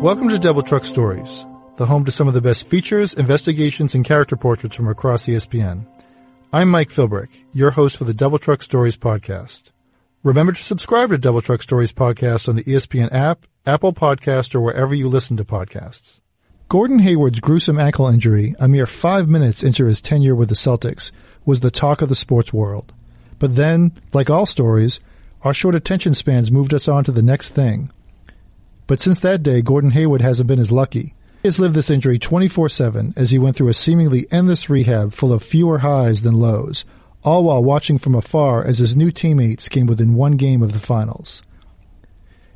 Welcome to Double Truck Stories, the home to some of the best features, investigations, and character portraits from across ESPN. I'm Mike Philbrick, your host for the Double Truck Stories podcast. Remember to subscribe to Double Truck Stories podcast on the ESPN app, Apple Podcast, or wherever you listen to podcasts. Gordon Hayward's gruesome ankle injury, a mere five minutes into his tenure with the Celtics, was the talk of the sports world. But then, like all stories, our short attention spans moved us on to the next thing. But since that day, Gordon Hayward hasn't been as lucky. He has lived this injury 24-7 as he went through a seemingly endless rehab full of fewer highs than lows, all while watching from afar as his new teammates came within one game of the finals.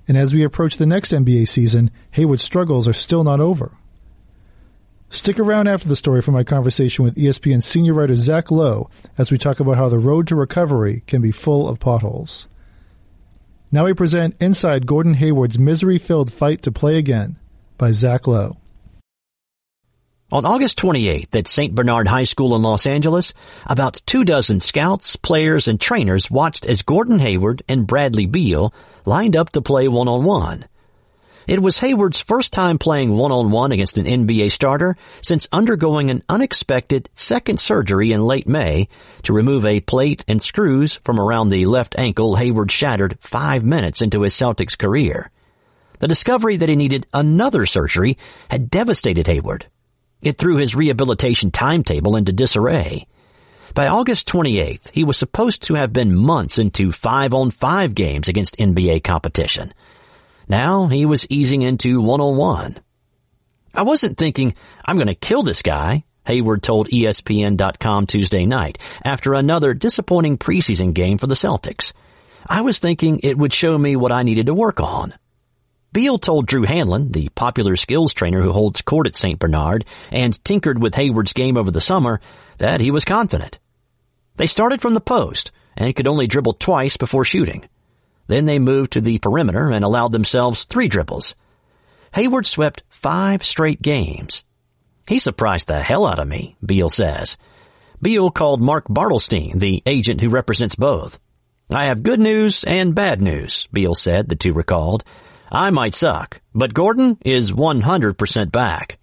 And as we approach the next NBA season, Hayward's struggles are still not over. Stick around after the story for my conversation with ESPN senior writer Zach Lowe as we talk about how the road to recovery can be full of potholes. Now we present Inside Gordon Hayward's misery-filled fight to play again by Zach Lowe. On August 28th at St. Bernard High School in Los Angeles, about two dozen scouts, players, and trainers watched as Gordon Hayward and Bradley Beal lined up to play one-on-one. It was Hayward's first time playing one-on-one against an NBA starter since undergoing an unexpected second surgery in late May to remove a plate and screws from around the left ankle Hayward shattered five minutes into his Celtics career. The discovery that he needed another surgery had devastated Hayward. It threw his rehabilitation timetable into disarray. By August 28th, he was supposed to have been months into five-on-five games against NBA competition. Now he was easing into one-on-one. I wasn't thinking, I'm going to kill this guy, Hayward told ESPN.com Tuesday night after another disappointing preseason game for the Celtics. I was thinking it would show me what I needed to work on. Beal told Drew Hanlen, the popular skills trainer who holds court at St. Bernard and tinkered with Hayward's game over the summer, that he was confident. They started from the post and could only dribble twice before shooting. Then they moved to the perimeter and allowed themselves three dribbles. Hayward swept five straight games. He surprised the hell out of me, Beal says. Beal called Mark Bartelstein, the agent who represents both. I have good news and bad news, Beal said, the two recalled. I might suck, but Gordon is 100% back.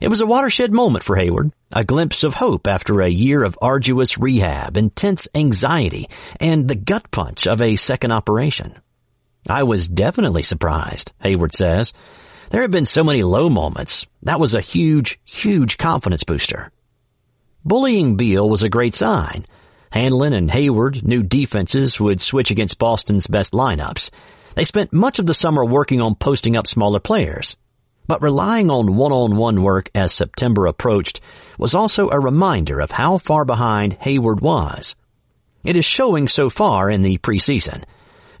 It was a watershed moment for Hayward, a glimpse of hope after a year of arduous rehab, intense anxiety, and the gut punch of a second operation. I was definitely surprised, Hayward says. There have been so many low moments. That was a huge, huge confidence booster. Bullying Beal was a great sign. Hanlen and Hayward knew defenses would switch against Boston's best lineups. They spent much of the summer working on posting up smaller players. But relying on one-on-one work as September approached was also a reminder of how far behind Hayward was. It is showing so far in the preseason.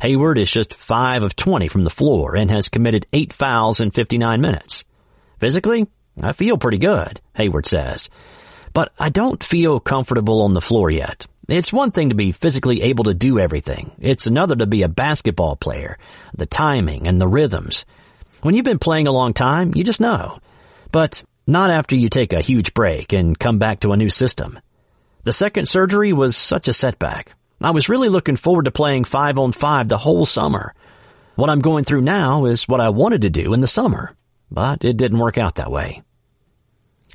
Hayward is just 5 of 20 from the floor and has committed 8 fouls in 59 minutes. Physically, I feel pretty good, Hayward says. But I don't feel comfortable on the floor yet. It's one thing to be physically able to do everything. It's another to be a basketball player. The timing and the rhythms. When you've been playing a long time, you just know. But not after you take a huge break and come back to a new system. The second surgery was such a setback. I was really looking forward to playing five on five the whole summer. What I'm going through now is what I wanted to do in the summer, but it didn't work out that way.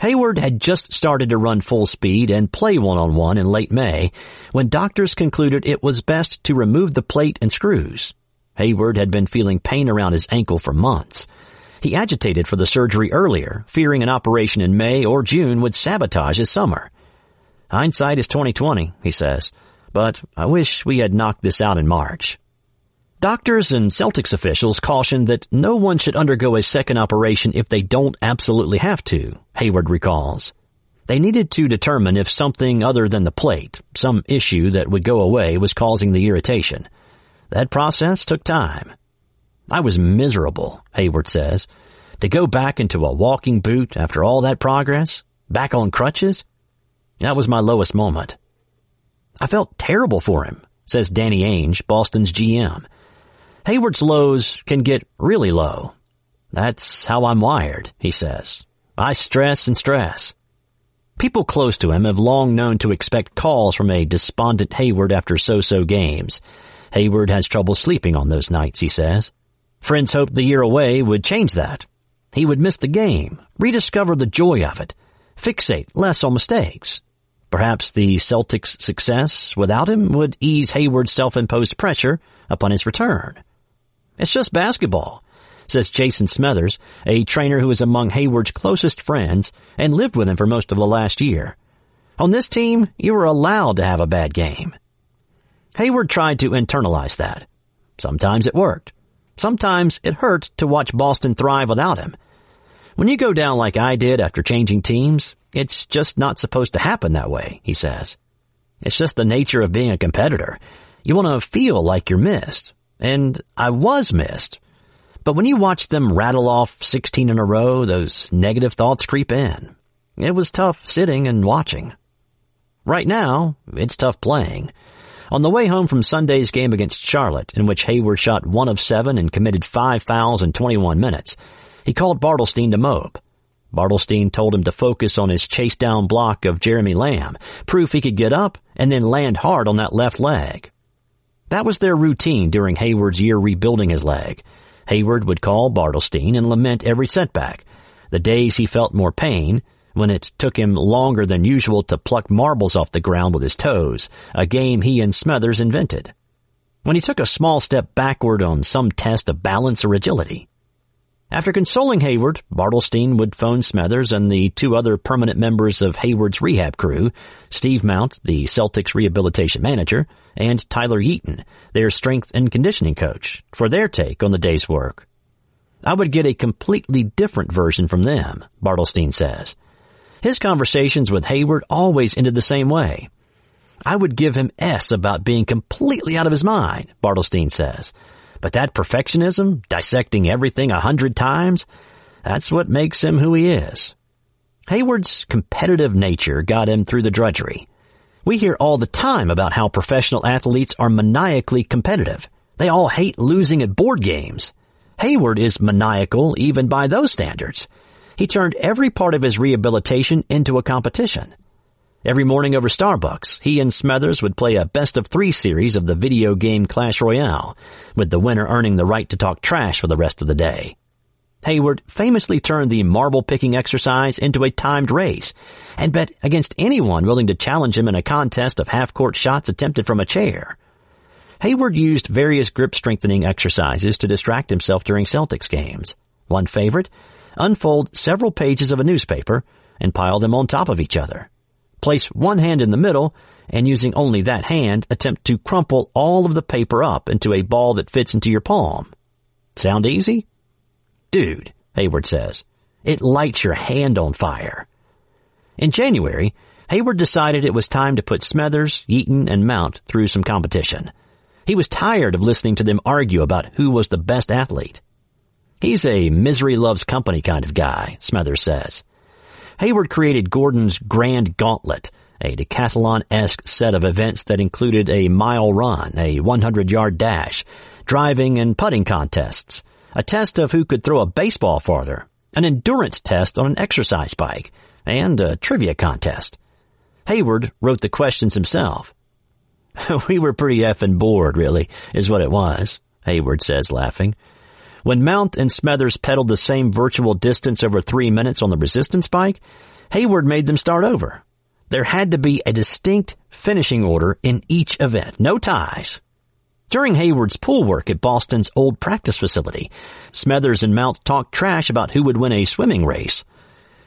Hayward had just started to run full speed and play one-on-one in late May when doctors concluded it was best to remove the plate and screws. Hayward had been feeling pain around his ankle for months. He agitated for the surgery earlier, fearing an operation in May or June would sabotage his summer. Hindsight is 2020, he says, but I wish we had knocked this out in March. Doctors and Celtics officials cautioned that no one should undergo a second operation if they don't absolutely have to, Hayward recalls. They needed to determine if something other than the plate, some issue that would go away, was causing the irritation. That process took time. I was miserable, Hayward says. To go back into a walking boot after all that progress, back on crutches, that was my lowest moment. I felt terrible for him, says Danny Ainge, Boston's GM. Hayward's lows can get really low. That's how I'm wired, he says. I stress and stress. People close to him have long known to expect calls from a despondent Hayward after so-so games. Hayward has trouble sleeping on those nights, he says. Friends hoped the year away would change that. He would miss the game, rediscover the joy of it, fixate less on mistakes. Perhaps the Celtics' success without him would ease Hayward's self-imposed pressure upon his return. It's just basketball, says Jason Smethers, a trainer who is among Hayward's closest friends and lived with him for most of the last year. On this team, you were allowed to have a bad game. Hayward tried to internalize that. Sometimes it worked. Sometimes it hurt to watch Boston thrive without him. When you go down like I did after changing teams, it's just not supposed to happen that way, he says. It's just the nature of being a competitor. You want to feel like you're missed. And I was missed. But when you watch them rattle off 16 in a row, those negative thoughts creep in. It was tough sitting and watching. Right now, it's tough playing. On the way home from Sunday's game against Charlotte, in which Hayward shot one of seven and committed five fouls in 21 minutes, he called Bartelstein to mob. Bartelstein told him to focus on his chase down block of Jeremy Lamb, proof he could get up and then land hard on that left leg. That was their routine during Hayward's year rebuilding his leg. Hayward would call Bartelstein and lament every setback. The days he felt more pain, when it took him longer than usual to pluck marbles off the ground with his toes, a game he and Smethers invented. When he took a small step backward on some test of balance or agility. After consoling Hayward, Bartelstein would phone Smethers and the two other permanent members of Hayward's rehab crew, Steve Mount, the Celtics rehabilitation manager, and Tyler Yeaton, their strength and conditioning coach, for their take on the day's work. I would get a completely different version from them, Bartelstein says. His conversations with Hayward always ended the same way. I would give him S about being completely out of his mind, Bartelstein says. But that perfectionism, dissecting everything a hundred times, that's what makes him who he is. Hayward's competitive nature got him through the drudgery. We hear all the time about how professional athletes are maniacally competitive. They all hate losing at board games. Hayward is maniacal even by those standards. He turned every part of his rehabilitation into a competition. Every morning over Starbucks, he and Smethers would play a best of three series of the video game Clash Royale, with the winner earning the right to talk trash for the rest of the day. Hayward famously turned the marble picking exercise into a timed race and bet against anyone willing to challenge him in a contest of half-court shots attempted from a chair. Hayward used various grip strengthening exercises to distract himself during Celtics games. One favorite, unfold several pages of a newspaper and pile them on top of each other. Place one hand in the middle and using only that hand attempt to crumple all of the paper up into a ball that fits into your palm. Sound easy? Dude, Hayward says, it lights your hand on fire. In January, Hayward decided it was time to put Smethers, Yeaton, and Mount through some competition. He was tired of listening to them argue about who was the best athlete. He's a misery loves company kind of guy, Smethers says. Hayward created Gordon's Grand Gauntlet, a decathlon-esque set of events that included a mile run, a 100-yard dash, driving and putting contests, a test of who could throw a baseball farther, an endurance test on an exercise bike, and a trivia contest. Hayward wrote the questions himself. we were pretty effing bored, really, is what it was, Hayward says, laughing. When Mount and Smethers pedaled the same virtual distance over three minutes on the resistance bike, Hayward made them start over. There had to be a distinct finishing order in each event, no ties. During Hayward's pool work at Boston's old practice facility, Smethers and Mount talked trash about who would win a swimming race.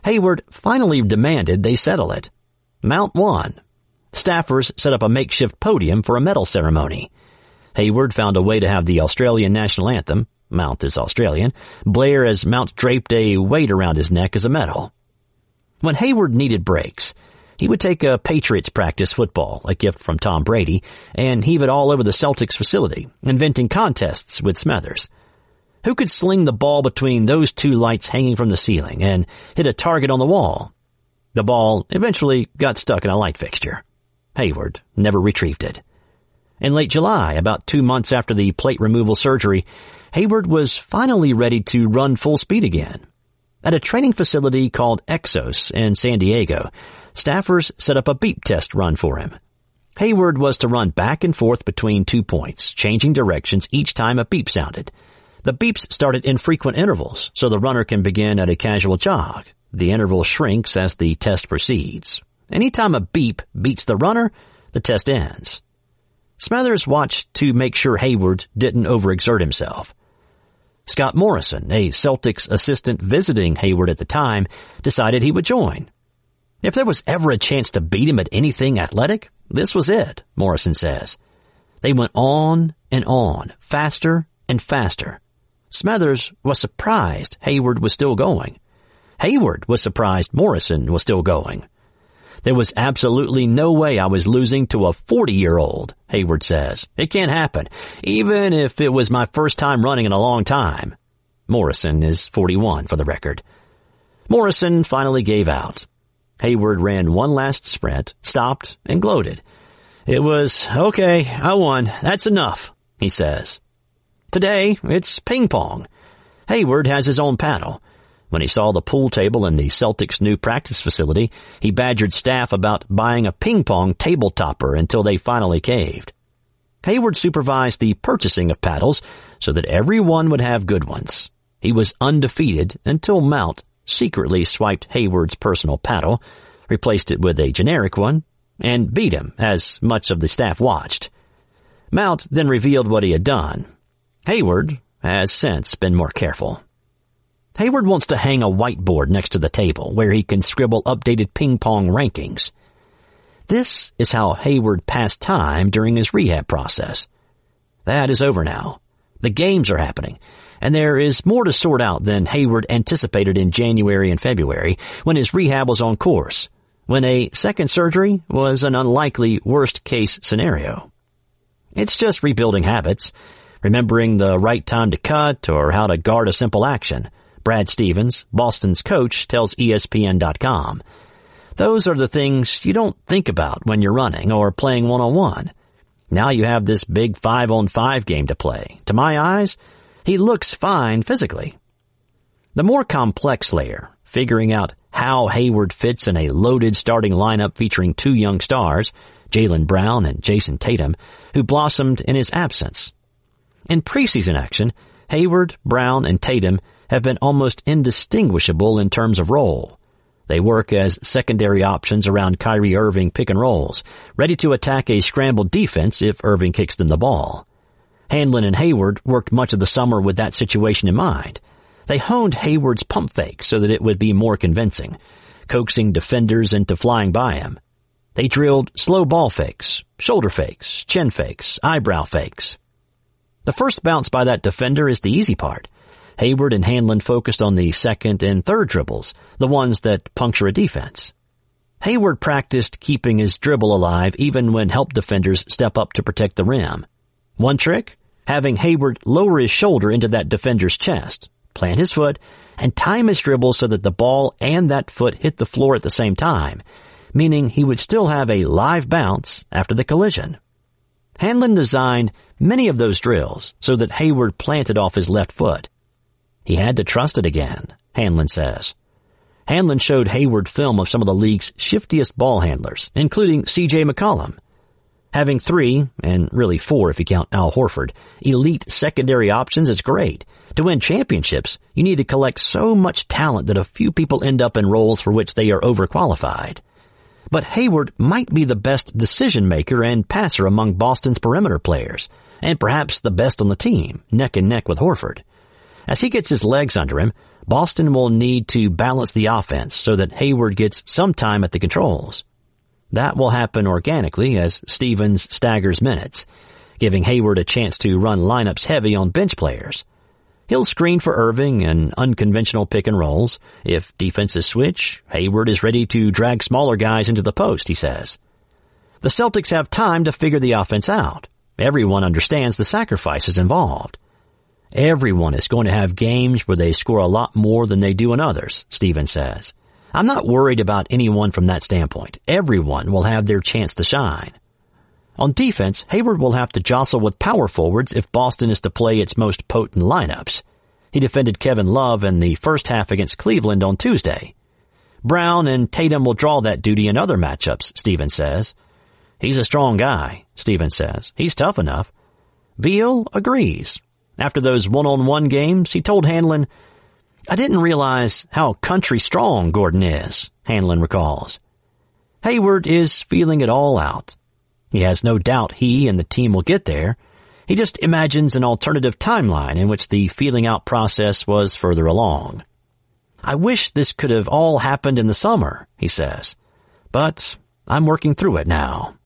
Hayward finally demanded they settle it. Mount won. Staffers set up a makeshift podium for a medal ceremony. Hayward found a way to have the Australian national anthem, Mount is Australian, blare as Mount draped a weight around his neck as a medal. When Hayward needed breaks, he would take a Patriots practice football, a gift from Tom Brady, and heave it all over the Celtics facility, inventing contests with Smethers. Who could sling the ball between those two lights hanging from the ceiling and hit a target on the wall? The ball eventually got stuck in a light fixture. Hayward never retrieved it. In late July, about two months after the plate removal surgery, Hayward was finally ready to run full speed again. At a training facility called Exos in San Diego, staffers set up a beep test run for him. Hayward was to run back and forth between two points, changing directions each time a beep sounded. The beeps started in frequent intervals, so the runner can begin at a casual jog. The interval shrinks as the test proceeds. Anytime a beep beats the runner, the test ends. Smathers watched to make sure Hayward didn't overexert himself. Scott Morrison, a Celtics assistant visiting Hayward at the time, decided he would join. If there was ever a chance to beat him at anything athletic, this was it, Morrison says. They went on and on, faster and faster. Smathers was surprised Hayward was still going. Hayward was surprised Morrison was still going. There was absolutely no way I was losing to a 40 year old, Hayward says. It can't happen, even if it was my first time running in a long time. Morrison is 41 for the record. Morrison finally gave out. Hayward ran one last sprint, stopped, and gloated. It was, okay, I won. That's enough, he says. Today, it's ping pong. Hayward has his own paddle. When he saw the pool table in the Celtics' new practice facility, he badgered staff about buying a ping pong table topper until they finally caved. Hayward supervised the purchasing of paddles so that everyone would have good ones. He was undefeated until Mount secretly swiped Hayward's personal paddle, replaced it with a generic one, and beat him as much of the staff watched. Mount then revealed what he had done. Hayward has since been more careful. Hayward wants to hang a whiteboard next to the table where he can scribble updated ping pong rankings. This is how Hayward passed time during his rehab process. That is over now. The games are happening, and there is more to sort out than Hayward anticipated in January and February when his rehab was on course, when a second surgery was an unlikely worst case scenario. It's just rebuilding habits, remembering the right time to cut or how to guard a simple action. Brad Stevens, Boston's coach, tells ESPN.com. Those are the things you don't think about when you're running or playing one-on-one. Now you have this big five-on-five game to play. To my eyes, he looks fine physically. The more complex layer, figuring out how Hayward fits in a loaded starting lineup featuring two young stars, Jaylen Brown and Jayson Tatum, who blossomed in his absence. In preseason action, Hayward, Brown, and Tatum have been almost indistinguishable in terms of role. They work as secondary options around Kyrie Irving pick and rolls, ready to attack a scrambled defense if Irving kicks them the ball. Hanlen and Hayward worked much of the summer with that situation in mind. They honed Hayward's pump fake so that it would be more convincing, coaxing defenders into flying by him. They drilled slow ball fakes, shoulder fakes, chin fakes, eyebrow fakes. The first bounce by that defender is the easy part. Hayward and Hanlen focused on the second and third dribbles, the ones that puncture a defense. Hayward practiced keeping his dribble alive even when help defenders step up to protect the rim. One trick? Having Hayward lower his shoulder into that defender's chest, plant his foot, and time his dribble so that the ball and that foot hit the floor at the same time, meaning he would still have a live bounce after the collision. Hanlen designed many of those drills so that Hayward planted off his left foot. He had to trust it again, Hanlen says. Hanlen showed Hayward film of some of the league's shiftiest ball handlers, including C.J. McCollum. Having three, and really four if you count Al Horford, elite secondary options is great. To win championships, you need to collect so much talent that a few people end up in roles for which they are overqualified. But Hayward might be the best decision maker and passer among Boston's perimeter players, and perhaps the best on the team, neck and neck with Horford. As he gets his legs under him, Boston will need to balance the offense so that Hayward gets some time at the controls. That will happen organically as Stevens staggers minutes, giving Hayward a chance to run lineups heavy on bench players. He'll screen for Irving and unconventional pick and rolls. If defenses switch, Hayward is ready to drag smaller guys into the post, he says. The Celtics have time to figure the offense out. Everyone understands the sacrifices involved. Everyone is going to have games where they score a lot more than they do in others, Stevens says. I'm not worried about anyone from that standpoint. Everyone will have their chance to shine. On defense, Hayward will have to jostle with power forwards if Boston is to play its most potent lineups. He defended Kevin Love in the first half against Cleveland on Tuesday. Brown and Tatum will draw that duty in other matchups, Stevens says. He's a strong guy, Stevens says. He's tough enough. Beal agrees. After those one-on-one games, he told Hanlen, I didn't realize how country strong Gordon is, Hanlen recalls. Hayward is feeling it all out. He has no doubt he and the team will get there. He just imagines an alternative timeline in which the feeling out process was further along. I wish this could have all happened in the summer, he says, but I'm working through it now.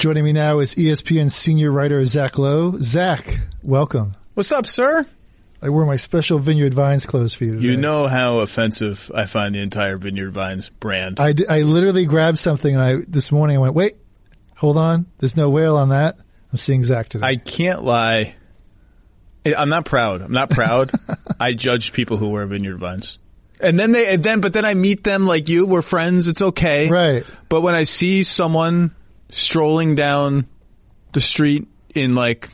Joining me now is ESPN senior writer Zach Lowe. Zach, welcome. What's up, sir? I wore my special Vineyard Vines clothes for you today. You know how offensive I find the entire Vineyard Vines brand. I, d- I literally grabbed something and I this morning I went, wait, hold on. There's no whale on that. I'm seeing Zach today. I can't lie. I- I'm not proud. I'm not proud. I judge people who wear Vineyard Vines. And then they, and then, but then I meet them like you. We're friends. It's okay. Right. But when I see someone strolling down the street in like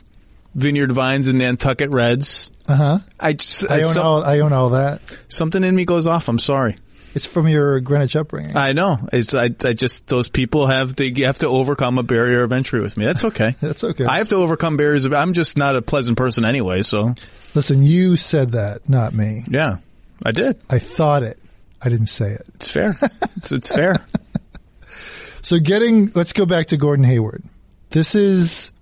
Vineyard Vines and Nantucket Reds, Uh huh. I just, I own some- all. I own all that. something in me goes off. I'm sorry. It's from your Greenwich upbringing. I know. It's I, I just those people have they have to overcome a barrier of entry with me. That's okay. That's okay. I have to overcome barriers. Of, I'm just not a pleasant person anyway. So Listen, you said that, not me. yeah, I did. I thought it. I didn't say it. It's fair. it's, it's fair. So getting, let's go back to Gordon Hayward. This is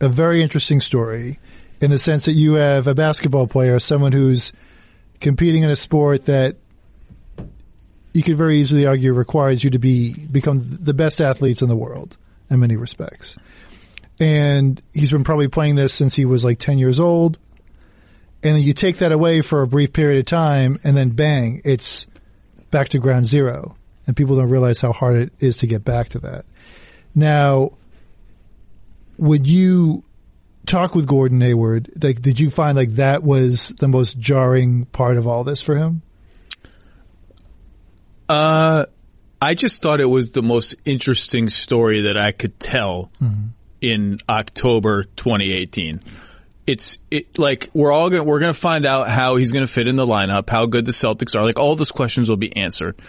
a very interesting story in the sense that you have a basketball player, someone who's competing in a sport that you could very easily argue requires you to be, become the best athletes in the world in many respects. And he's been probably playing this since he was like 10 years old. And then you take that away for a brief period of time and then bang, it's back to ground zero. And people don't realize how hard it is to get back to that. Now, would you talk with Gordon Hayward? Like, did you find like that was the most jarring part of all this for him? Uh, I just thought it was the most interesting story that I could tell in October 2018. It's it like we're all gonna we're gonna find out how he's gonna fit in the lineup, how good the Celtics are. Like all those questions will be answered.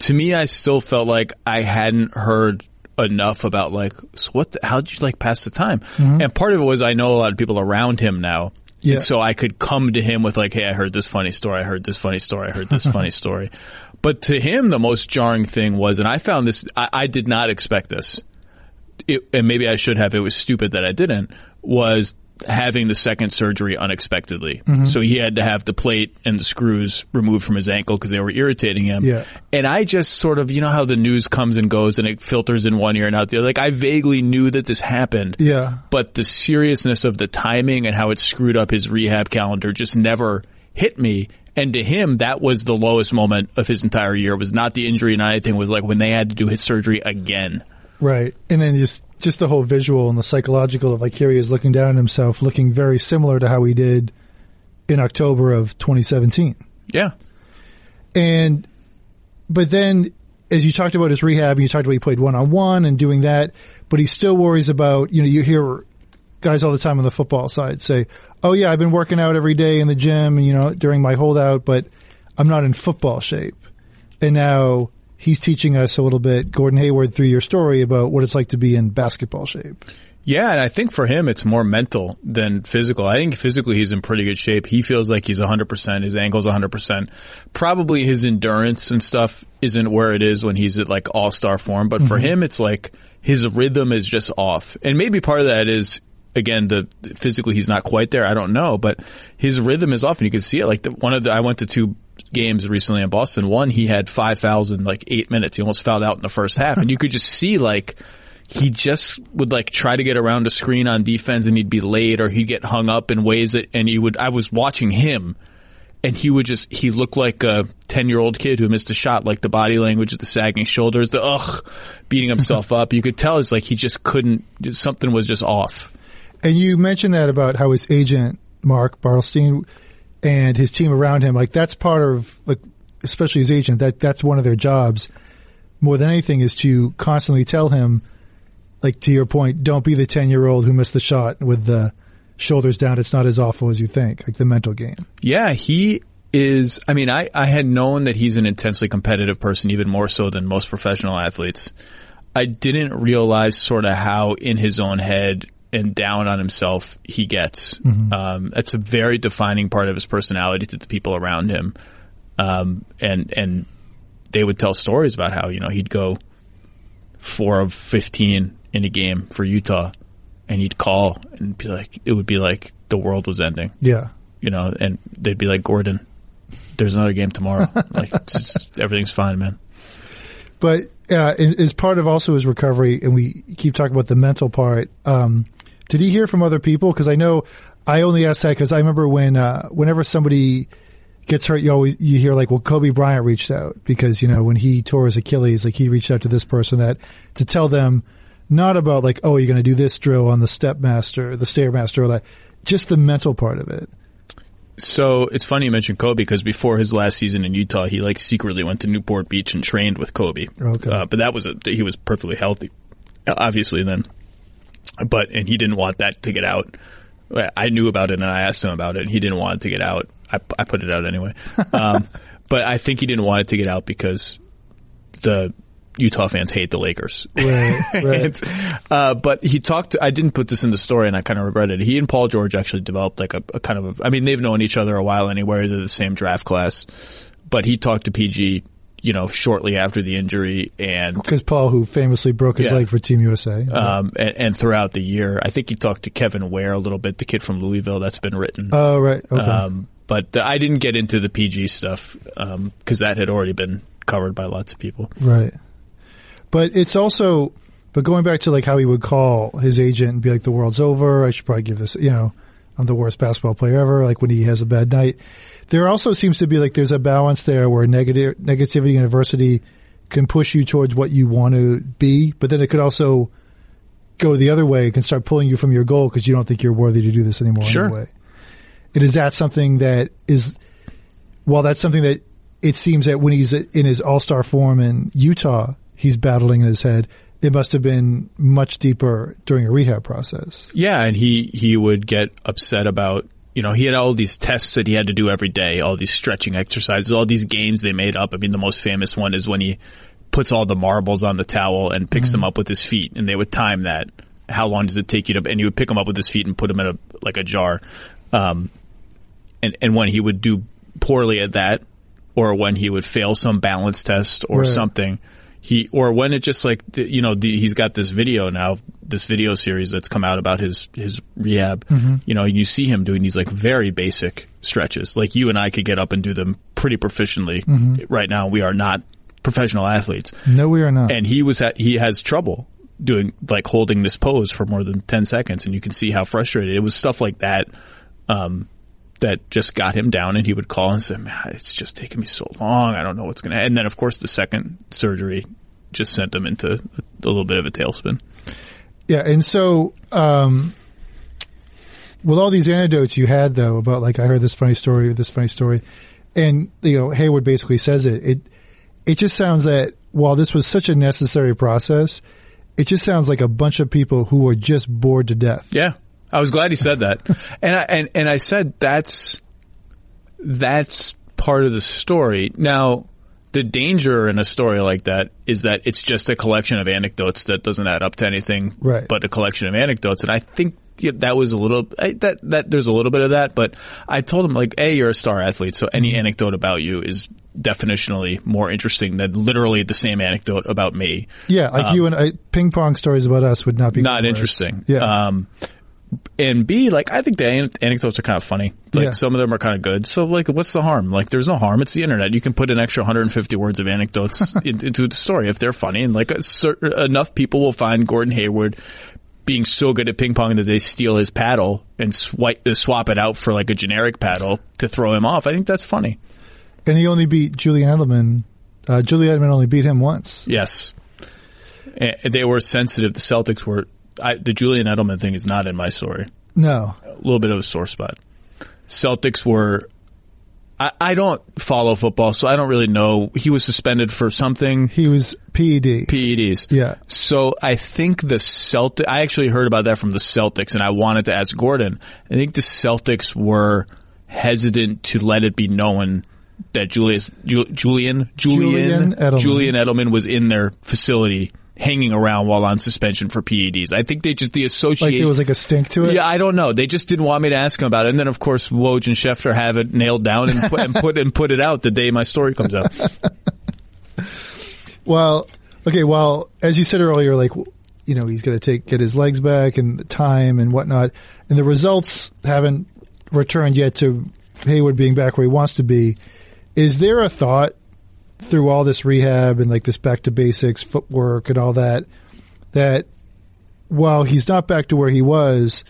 To me, I still felt like I hadn't heard enough about like so what the, how did you like pass the time? Mm-hmm. And part of it was I know a lot of people around him now. Yeah. So I could come to him with like, hey, I heard this funny story. I heard this funny story. I heard this funny story. But to him, the most jarring thing was, and I found this, I, I did not expect this. It, and maybe I should have. It was stupid that I didn't. Was having the second surgery unexpectedly. Mm-hmm. So he had to have the plate and the screws removed from his ankle because they were irritating him. Yeah. And I just sort of, you know how the news comes and goes and it filters in one ear and out the other. Like I vaguely knew that this happened Yeah. but the seriousness of the timing and how it screwed up his rehab calendar just never hit me. And to him, that was the lowest moment of his entire year. It was not the injury, not anything. It was like when they had to do his surgery again. Right. And then just just the whole visual and the psychological of like here he is looking down at himself, looking very similar to how he did in October of 2017. Yeah. And but then as you talked about his rehab and you talked about he played one on one and doing that, but he still worries about, you know, you hear guys all the time on the football side say, "Oh yeah, I've been working out every day in the gym, you know, during my holdout, but I'm not in football shape." And now he's teaching us a little bit, Gordon Hayward, through your story about what it's like to be in basketball shape. Yeah, and I think for him it's more mental than physical. I think physically he's in pretty good shape. He feels like he's 100%, his ankle's 100%. Probably his endurance and stuff isn't where it is when he's at like all-star form, but for mm-hmm. him it's like his rhythm is just off. And maybe part of that is again the physically he's not quite there, I don't know, but his rhythm is off and you can see it like the, one of the I went to two games recently in Boston. One he had five fouls in like 8 minutes. He almost fouled out in the first half and you could just see like he just would like try to get around a screen on defense and he'd be late or he'd get hung up in ways that, and he would, I was watching him and he would just, he looked like a 10 year old kid who missed a shot, like the body language, the sagging shoulders, the ugh, beating himself up. You could tell it's like he just couldn't, something was just off. And you mentioned that about how his agent, Mark Bartelstein, and his team around him, like that's part of, like, especially his agent, that that's one of their jobs more than anything is to constantly tell him, like to your point, don't be the 10 year old who missed the shot with the shoulders down. It's not as awful as you think, like the mental game. Yeah, he is. I mean, I, I had known that he's an intensely competitive person, even more so than most professional athletes. I didn't realize sort of how in his own head and down on himself he gets. Mm-hmm. Um, that's a very defining part of his personality to the people around him. Um, and and they would tell stories about how you know he'd go four of fifteen in a game for Utah, and he'd call and be like, it would be like the world was ending, Yeah. you know, and they'd be like, Gordon, there's another game tomorrow. like it's just, everything's fine, man. But uh, as part of also his recovery, and we keep talking about the mental part. Um, did he hear from other people? Because I know I only asked that because I remember when uh, whenever somebody gets hurt, you always you hear like, well, Kobe Bryant reached out because you know when he tore his Achilles, like he reached out to this person that to tell them not about like, oh, you're going to do this drill on the step master, the stairmaster, or that, just the mental part of it. So it's funny you mentioned Kobe because before his last season in Utah, he like secretly went to Newport Beach and trained with Kobe. Okay. Uh, but that was a, he was perfectly healthy, obviously then. But and he didn't want that to get out. I knew about it and I asked him about it, and he didn't want it to get out. I, I put it out anyway. Um, but I think he didn't want it to get out because the Utah fans hate the Lakers. Right, right. Uh, but he talked. To, I didn't put this in the story, and I kind of regret it. He and Paul George actually developed like a, a kind of. A, I mean, they've known each other a while anyway. They're the same draft class, but he talked to PG, you know, shortly after the injury, and Because Paul, who famously broke his Yeah. leg for Team USA, um, and, and throughout the year, I think he talked to Kevin Ware a little bit, the kid from Louisville. That's been written. oh right, okay, Um, but the, I didn't get into the PG stuff because that had already been covered by lots of people. Right. But it's also, but going back to like how he would call his agent and be like, the world's over. I should probably give this, you know, I'm the worst basketball player ever. Like when he has a bad night. There also seems to be like there's a balance there where negative, negativity and adversity can push you towards what you want to be, but then it could also go the other way. It can start pulling you from your goal because you don't think you're worthy to do this anymore Sure. anyway. And is that something that is, well, that's something that it seems that when he's in his all-star form in Utah, he's battling in his head. It must have been much deeper during a rehab process. Yeah, and he he would get upset about you know he had all these tests that he had to do every day, all these stretching exercises, all these games they made up. I mean, the most famous one is when he puts all the marbles on the towel and picks them up with his feet, and they would time that. How long does it take you to? And he would pick them up with his feet and put them in a like a jar. Um, and and when he would do poorly at that, or when he would fail some balance test or Right. something, he or when it just like you know the, he's got this video now, this video series that's come out about his his rehab. You know, you see him doing these like very basic stretches, like you and I could get up and do them pretty proficiently. Right now, we are not professional athletes, No, we are not. and he was at, he has trouble doing like holding this pose for more than 10 seconds and you can see how frustrated it was stuff like that um that just got him down and he would call and say man it's just taking me so long i don't know what's going to and then of course the second surgery just sent him into a, a little bit of a tailspin Yeah, and so um, with all these anecdotes you had though about like I heard this funny story, this funny story, and you know Hayward basically says it. It it just sounds that while this was such a necessary process, it just sounds like a bunch of people who were just bored to death. Yeah, I was glad he said that, and I, and and I said that's that's part of the story. Now, the danger in a story like that is that it's just a collection of anecdotes that doesn't add up to anything, Right. but a collection of anecdotes. And I think yeah, that was a little I, that that there's a little bit of that, but I told him like, a you're a star athlete, so any anecdote about you is definitionally more interesting than literally the same anecdote about me. Yeah, like you and I, ping pong stories about us would not be Um, Not interesting. Yeah, Um, and B, like I think the an- anecdotes are kind of funny. Like Yeah. some of them are kind of good. So like, what's the harm? Like, there's no harm. It's the internet. You can put an extra 150 words of anecdotes in, into the story if they're funny, and like certain, enough people will find Gordon Hayward being so good at ping pong that they steal his paddle and swipe, uh, swap it out for like a generic paddle to throw him off. I think that's funny. and he only beat Julian Edelman. Uh, Julian Edelman only beat him once. Yes. And they were sensitive. The Celtics were. I, the Julian Edelman thing is not in my story. No, a little bit of a sore spot. Celtics were. I, I don't follow football, so I don't really know. He was suspended for something. he was PED. PEDs. Yeah. So I think the Celtic. I actually heard about that from the Celtics, and I wanted to ask Gordon. I think the Celtics were hesitant to let it be known that Julius Ju, Julian Julian Julian Edelman. Julian Edelman was in their facility hanging around while on suspension for PEDs. I think they just the association. Like there was like a stink to it. Yeah, I don't know. They just didn't want me to ask him about it. And then, of course, Woj and Schefter have it nailed down and put, and put and put it out the day my story comes out. Well, okay. Well, as you said earlier, like you know, he's going to take get his legs back and the time and whatnot, and the results haven't returned yet to Hayward being back where he wants to be. Is there a thought through all this rehab and like this back to basics footwork and all that that while he's not back to where he was,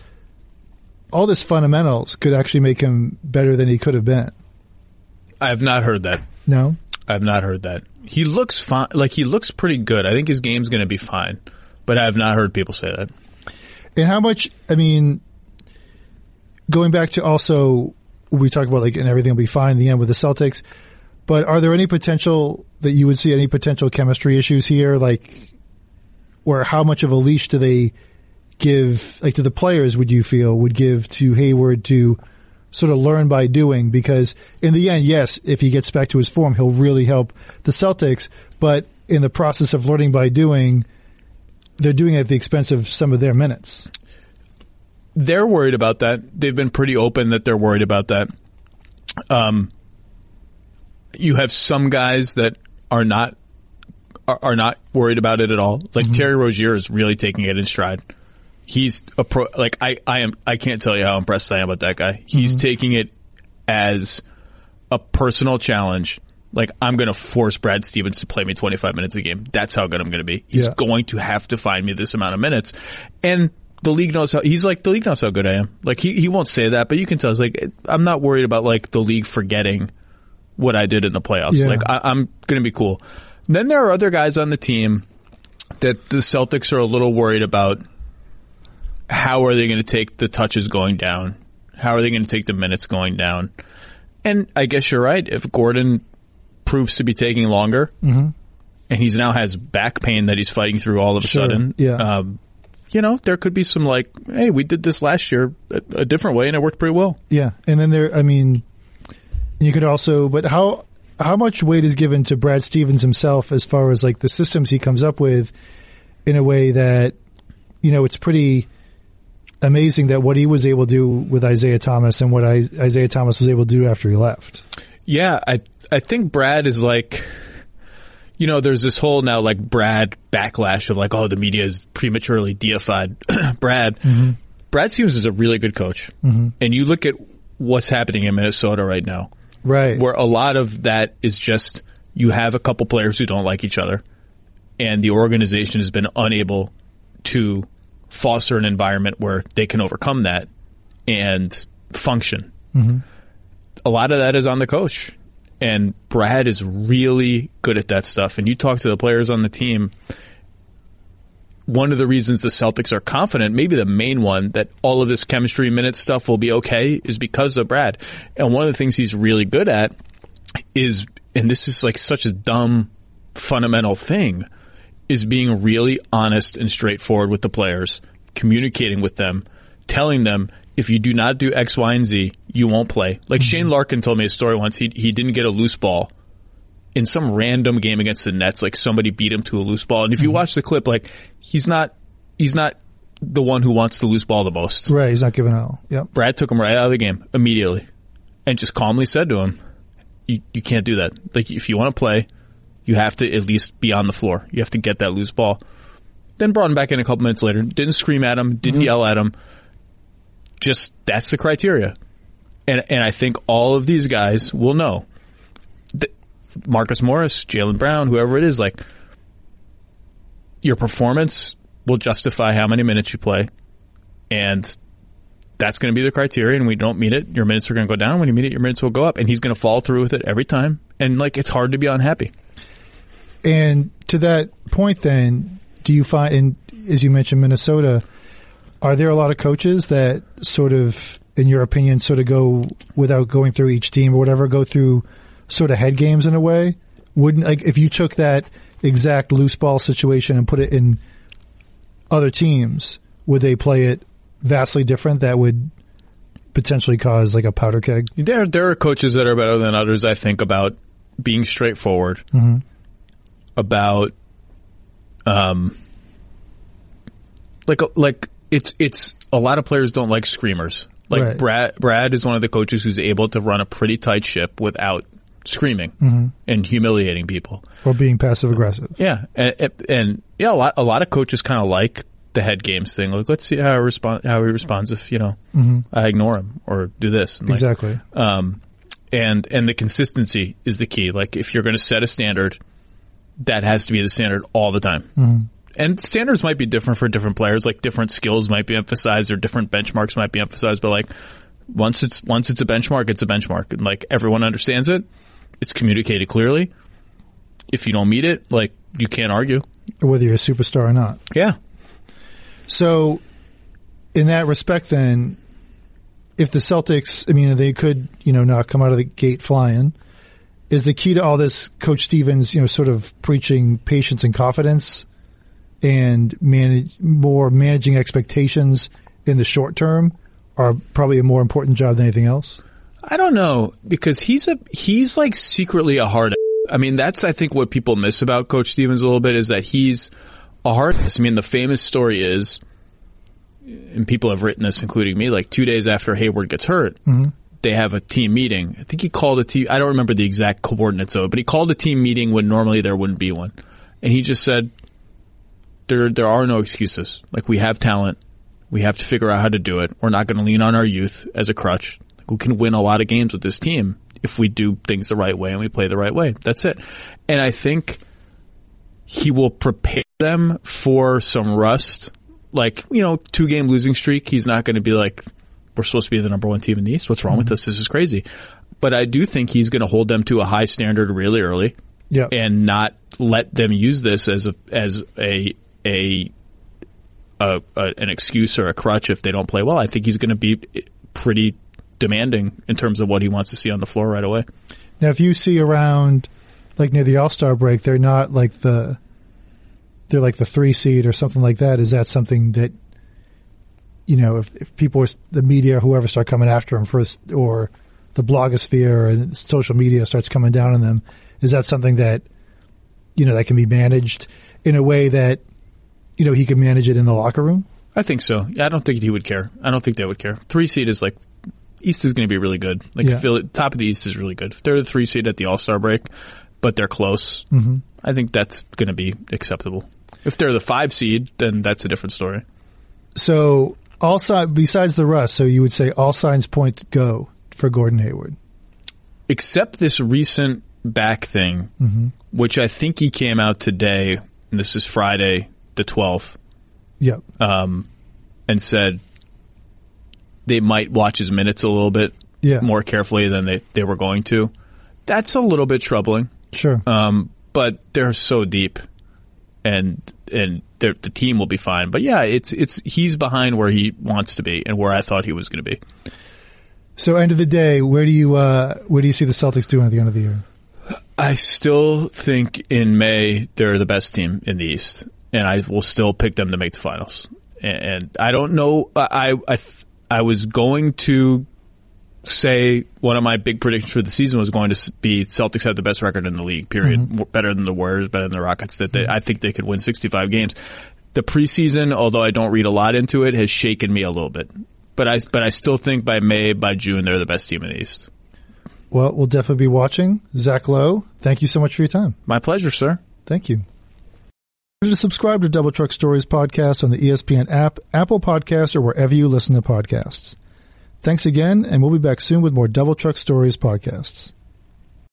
all this fundamentals could actually make him better than he could have been? I have not heard that. No. I have not heard that. He looks fine. Like he looks pretty good. I think his game's going to be fine, but I have not heard people say that. And how much? I mean, going back to also we talk about like and everything will be fine in the end with the Celtics, but are there any potential that you would see any potential chemistry issues here? Like, where how much of a leash do they give? Like to the players, would you feel would give to Hayward to sort of learn by doing because in the end, yes, if he gets back to his form, he'll really help the Celtics. But in the process of learning by doing, they're doing it at the expense of some of their minutes. They're worried about that. They've been pretty open that they're worried about that. Um, you have some guys that are not are, are not worried about it at all. Like mm-hmm. Terry Rozier is really taking it in stride he's a pro. Like I, I am. I can't tell you how impressed I am with that guy. He's mm-hmm. taking it as a personal challenge. Like I'm going to force Brad Stevens to play me 25 minutes a game. That's how good I'm going to be. He's yeah. going to have to find me this amount of minutes, and the league knows how. He's like the league knows how good I am. Like he he won't say that, but you can tell. It's like I'm not worried about like the league forgetting what I did in the playoffs. Yeah. Like I, I'm going to be cool. Then there are other guys on the team that the Celtics are a little worried about how are they going to take the touches going down? How are they going to take the minutes going down? And I guess you're right. If Gordon proves to be taking longer, mm-hmm. and he's now has back pain that he's fighting through all of a sure. sudden, yeah. Um, you know, there could be some like, hey, we did this last year a, a different way and it worked pretty well. Yeah, and then there, I mean, you could also, but how how much weight is given to Brad Stevens himself as far as like the systems he comes up with in a way that you know it's pretty amazing that what he was able to do with Isaiah Thomas and what Isaiah Thomas was able to do after he left. Yeah, I I think Brad is like you know, there's this whole now like Brad backlash of like, oh, the media is prematurely deified Brad. Mm-hmm. Brad Stevens is a really good coach. Mm-hmm. And you look at what's happening in Minnesota right now. Right. Where a lot of that is just you have a couple players who don't like each other and the organization has been unable to foster an environment where they can overcome that and function. Mm-hmm. A lot of that is on the coach. And Brad is really good at that stuff. And you talk to the players on the team. One of the reasons the Celtics are confident, maybe the main one, that all of this chemistry minute stuff will be okay is because of Brad. And one of the things he's really good at is, and this is like such a dumb fundamental thing, is being really honest and straightforward with the players, communicating with them, telling them if you do not do X, Y, and Z, you won't play. Like mm-hmm. Shane Larkin told me a story once. He he didn't get a loose ball in some random game against the Nets. Like somebody beat him to a loose ball, and if you mm-hmm. watch the clip, like he's not he's not the one who wants the loose ball the most. Right, he's not giving out. Yep. Brad took him right out of the game immediately, and just calmly said to him, "You you can't do that. Like if you want to play." you have to at least be on the floor. You have to get that loose ball. Then brought him back in a couple minutes later. Didn't scream at him. Didn't mm-hmm. yell at him. Just that's the criteria. And and I think all of these guys will know. Marcus Morris, Jaylen Brown, whoever it is, like your performance will justify how many minutes you play, and that's going to be the criteria. And we don't meet it, your minutes are going to go down. When you meet it, your minutes will go up, and he's going to fall through with it every time. And like it's hard to be unhappy. And to that point, then, do you find, and as you mentioned, Minnesota, are there a lot of coaches that sort of, in your opinion, sort of go without going through each team or whatever, go through sort of head games in a way? Wouldn't like if you took that exact loose ball situation and put it in other teams, would they play it vastly different? That would potentially cause like a powder keg. There, there are coaches that are better than others. I think about being straightforward. Mm-hmm about um, like like it's it's a lot of players don't like screamers. Like Right. Brad Brad is one of the coaches who's able to run a pretty tight ship without screaming mm-hmm. and humiliating people. or being passive aggressive. Yeah, and, and yeah, a lot a lot of coaches kind of like the head games thing. Like, let's see how he respond how he responds if you know mm-hmm. I ignore him or do this. And like, Exactly. um, and and the consistency is the key. Like if you're going to set a standard, that has to be the standard all the time. Mm-hmm. And standards might be different for different players. Like different skills might be emphasized, or different benchmarks might be emphasized. But like once it's once it's a benchmark, it's a benchmark, and like everyone understands it. It's communicated clearly. If you don't meet it, like you can't argue. Whether you're a superstar or not. Yeah, So, in that respect, then, if the Celtics, I mean, they could, you know, not come out of the gate flying. Is the key to all this Coach Stevens, you know, sort of preaching patience and confidence, and manage more managing expectations in the short term, are probably a more important job than anything else. I don't know because he's a he's like secretly a hard. I mean, that's I think what people miss about Coach Stevens a little bit is that he's a hard. I mean, the famous story is, and people have written this, including me. Like two days after Hayward gets hurt, mm-hmm. they have a team meeting. I think he called a team. I don't remember the exact coordinates of it, but he called a team meeting when normally there wouldn't be one, and he just said, "There, there are no excuses. Like we have talent." We have to figure out how to do it. We're not going to lean on our youth as a crutch. We can win a lot of games with this team if we do things the right way and we play the right way. That's it. And I think he will prepare them for some rust. Like, you know, two game losing streak. He's not going to be like, we're supposed to be the number one team in the East. What's wrong with mm-hmm. us? This is crazy. But I do think he's going to hold them to a high standard really early Yeah. and not let them use this as a as a a, a, a an excuse or a crutch if they don't play well. I think he's going to be pretty demanding in terms of what he wants to see on the floor right away. Now, if you see around, like near the All Star break, they're not like the, they're like the three seed or something like that. Is that something that, you know, if, if people, the media, whoever, start coming after them first, or the blogosphere and social media starts coming down on them, is that something that, you know, that can be managed in a way that, you know, he can manage it in the locker room? I think so. I don't think he would care. I don't think they would care. Three seed is like East is going to be really good. Like Yeah. Philly, top of the East is really good. They're the three seed at the All Star break, but they're close, mm-hmm. I think that's going to be acceptable. If they're the five seed, then that's a different story. So, all si- besides the rust, so you would say all signs point go for Gordon Hayward. except this recent back thing, which I think he came out today, and this is Friday the 12th, Yep. um, and said they might watch his minutes a little bit Yeah. more carefully than they, they were going to. That's a little bit troubling, Sure. um, but they're so deep, and and the team will be fine. But yeah, it's it's he's behind where he wants to be and where I thought he was going to be. So, end of the day, where do you uh, where do you see the Celtics doing at the end of the year? I still think in May they're the best team in the East, and I will still pick them to make the finals. And, and I don't know. I, I I was going to say one of my big predictions for the season was going to be Celtics had the best record in the league. Period. Mm-hmm. More- Better than the Warriors, better than the Rockets. That they, I think they could win 65 games. The preseason, although I don't read a lot into it, has shaken me a little bit. But I but I still think by May, by June, they're the best team in the East. Well, we'll definitely be watching. Zach Lowe, thank you so much for your time. My pleasure, sir. Thank you. To subscribe to Double Truck Stories podcast on the ESPN app, Apple Podcasts, or wherever you listen to podcasts. Thanks again, and we'll be back soon with more Double Truck Stories podcasts.